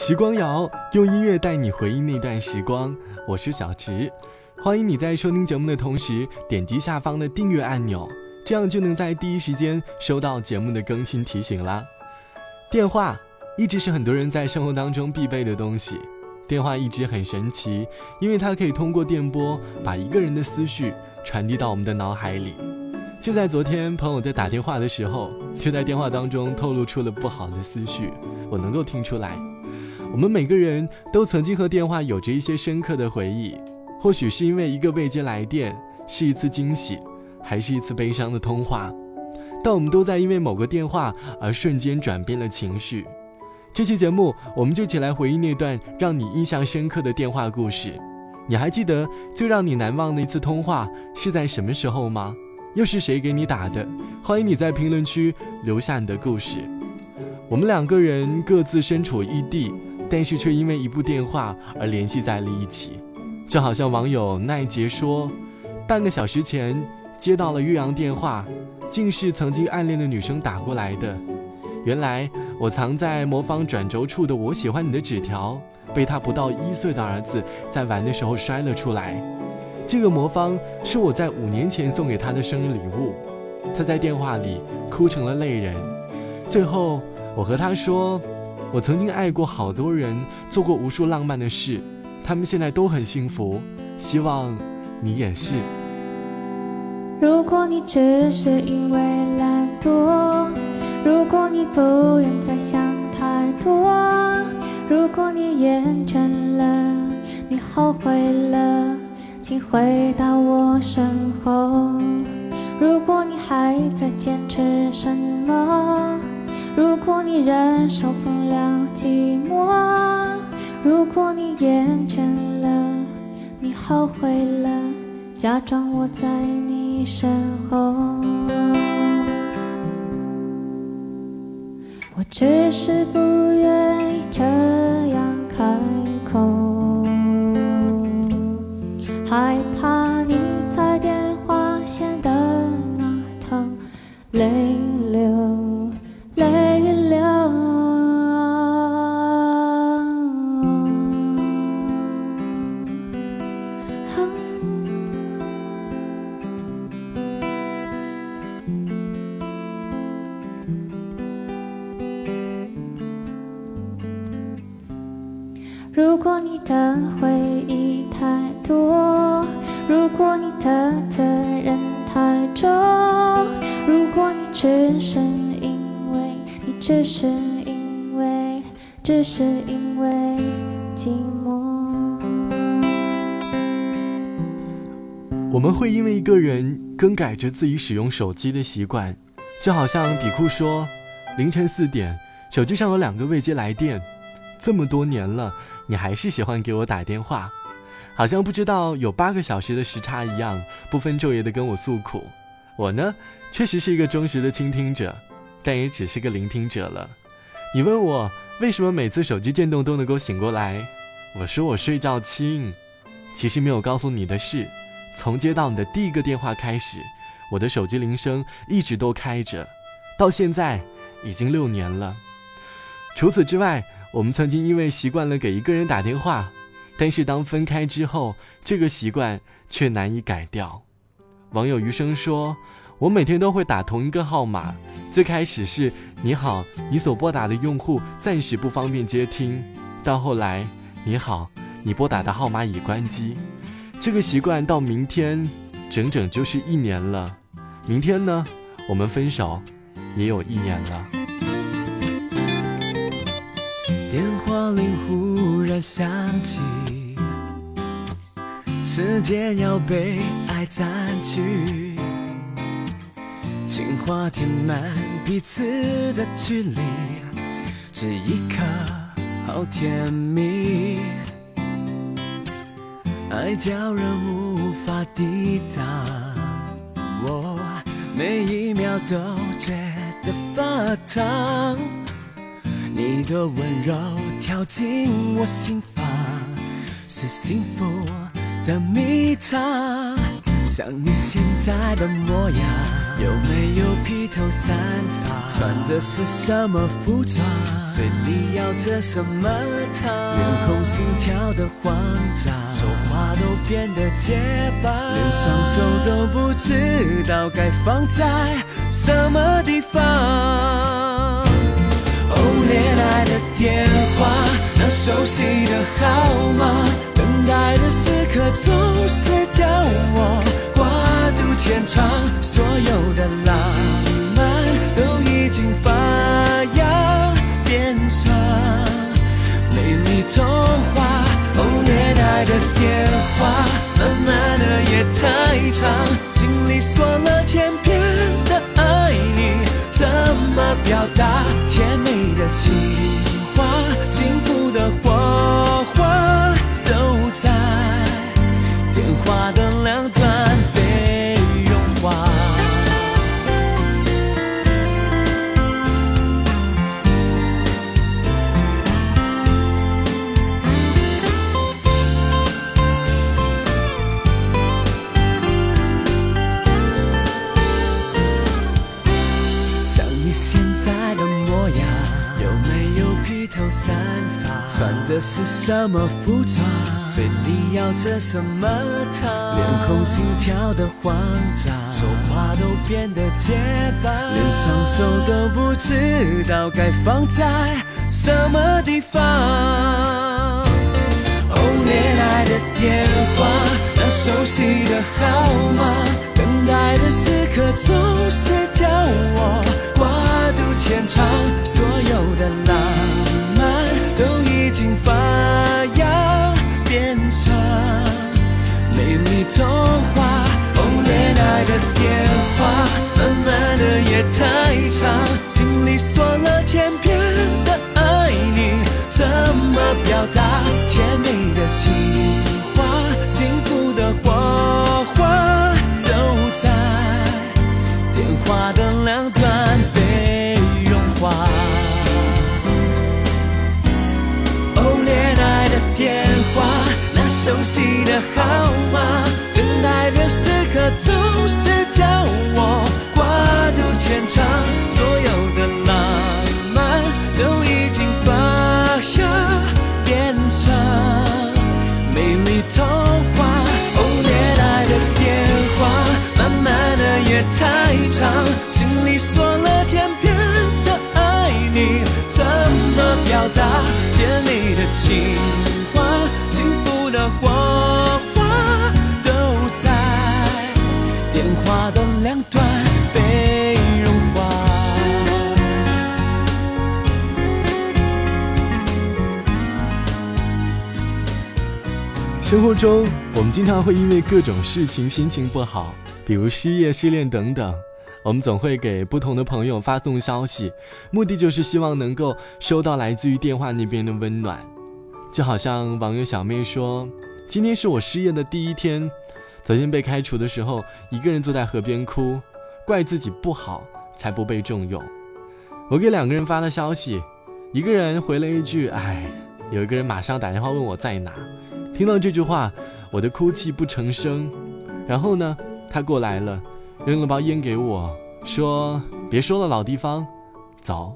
时光谣用音乐带你回忆那段时光，我是小植，欢迎你在收听节目的同时点击下方的订阅按钮，这样就能在第一时间收到节目的更新提醒啦。电话一直是很多人在生活当中必备的东西，电话一直很神奇，因为它可以通过电波把一个人的思绪传递到我们的脑海里。就在昨天，朋友在打电话的时候，就在电话当中透露出了不好的思绪，我能够听出来。我们每个人都曾经和电话有着一些深刻的回忆，或许是因为一个未接来电，是一次惊喜，还是一次悲伤的通话，但我们都在因为某个电话而瞬间转变了情绪。这期节目，我们就一起来回忆那段让你印象深刻的电话故事。你还记得最让你难忘的一次通话是在什么时候吗？又是谁给你打的？欢迎你在评论区留下你的故事。我们两个人各自身处异地。但是却因为一部电话而联系在了一起，就好像网友奈杰说，半个小时前接到了岳阳电话，竟是曾经暗恋的女生打过来的。原来我藏在魔方转轴处的“我喜欢你”的纸条，被他不到一岁的儿子在玩的时候摔了出来。这个魔方是我在五年前送给他的生日礼物。他在电话里哭成了泪人。最后我和他说。我曾经爱过好多人，做过无数浪漫的事，他们现在都很幸福，希望你也是。如果你只是因为懒惰，如果你不愿再想太多，如果你厌倦了，你后悔了，请回到我身后。如果你还在坚持什么？如果你忍受不了寂寞，如果你厌倦了，你后悔了，假装我在你身后。我只是不愿意这样开如果你的回忆太多，如果你的责任太重，如果你只是因为你只是因为只是因为寂寞，我们会因为一个人更改着自己使用手机的习惯，就好像比库说，凌晨四点，手机上有两个未接来电，这么多年了。你还是喜欢给我打电话，好像不知道有八个小时的时差一样，不分昼夜的跟我诉苦。我呢，确实是一个忠实的倾听者，但也只是个聆听者了。你问我为什么每次手机震动都能够醒过来，我说我睡觉轻。其实没有告诉你的是，从接到你的第一个电话开始，我的手机铃声一直都开着，到现在已经六年了。除此之外。我们曾经因为习惯了给一个人打电话，但是当分开之后，这个习惯却难以改掉。网友余生说：“我每天都会打同一个号码，最开始是你好，你所拨打的用户暂时不方便接听，到后来你好，你拨打的号码已关机。这个习惯到明天，整整就是一年了。明天呢，我们分手，也有一年了。”电话铃忽然响起，时间要被爱占据，情话填满彼此的距离，这一刻好甜蜜，爱叫人无法抵挡，我每一秒都觉得发烫。的温柔跳进我心房，是幸福的蜜糖，像你现在的模样。有没有披头散发？穿的是什么服装？嘴里咬着什么糖？脸红心跳的慌张，说话都变得结巴，连双手都不知道该放在什么地方。电话，那熟悉的号码，等待的时刻总是叫我挂肚牵肠，所有的浪漫都已经发芽，变成美丽童话。哦，恋爱的电话，慢慢的也太长，心里说了千遍的爱你，怎么表达甜美的情？幸福的火花都在。这是什么服装？嘴里咬着什么糖？脸红心跳的慌张，说话都变得结巴，连双手都不知道该放在什么地方。哦，恋爱的电话，那熟悉的号码，等待的时刻总是叫我挂肚牵肠，所有的浪心发芽，变成美丽童话。哦，恋爱的电话，慢慢的夜太长，心里说了千遍的爱你，怎么表达甜蜜的情悉的号码，等待的时刻总是叫我挂肚牵肠，所有的浪漫都已经发芽，变成美丽童话。哦，恋爱的电话，慢慢的也太长，心里说了千遍的爱你，怎么表达甜美的情生活中，我们经常会因为各种事情心情不好，比如失业、失恋等等，我们总会给不同的朋友发送消息，目的就是希望能够收到来自于电话那边的温暖。就好像网友小妹说：“今天是我失业的第一天，昨天被开除的时候，一个人坐在河边哭，怪自己不好才不被重用。”我给两个人发了消息，一个人回了一句：“哎。”有一个人马上打电话问我在哪。听到这句话，我的哭泣不成声。然后呢，他过来了，扔了包烟给我，说：“别说了，老地方，走。”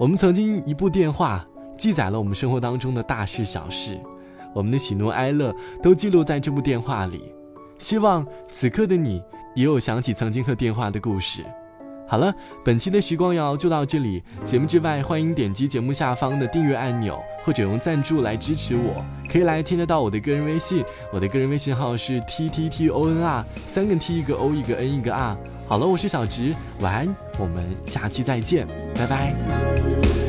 我们曾经一部电话记载了我们生活当中的大事小事，我们的喜怒哀乐都记录在这部电话里。希望此刻的你也有想起曾经和电话的故事。好了，本期的时光谣就到这里。节目之外，欢迎点击节目下方的订阅按钮，或者用赞助来支持我。可以来添加到我的个人微信，我的个人微信号是 t t t o n r，三个 t 一个 o 一个 n 一个 r。好了，我是小直，晚安，我们下期再见，拜拜。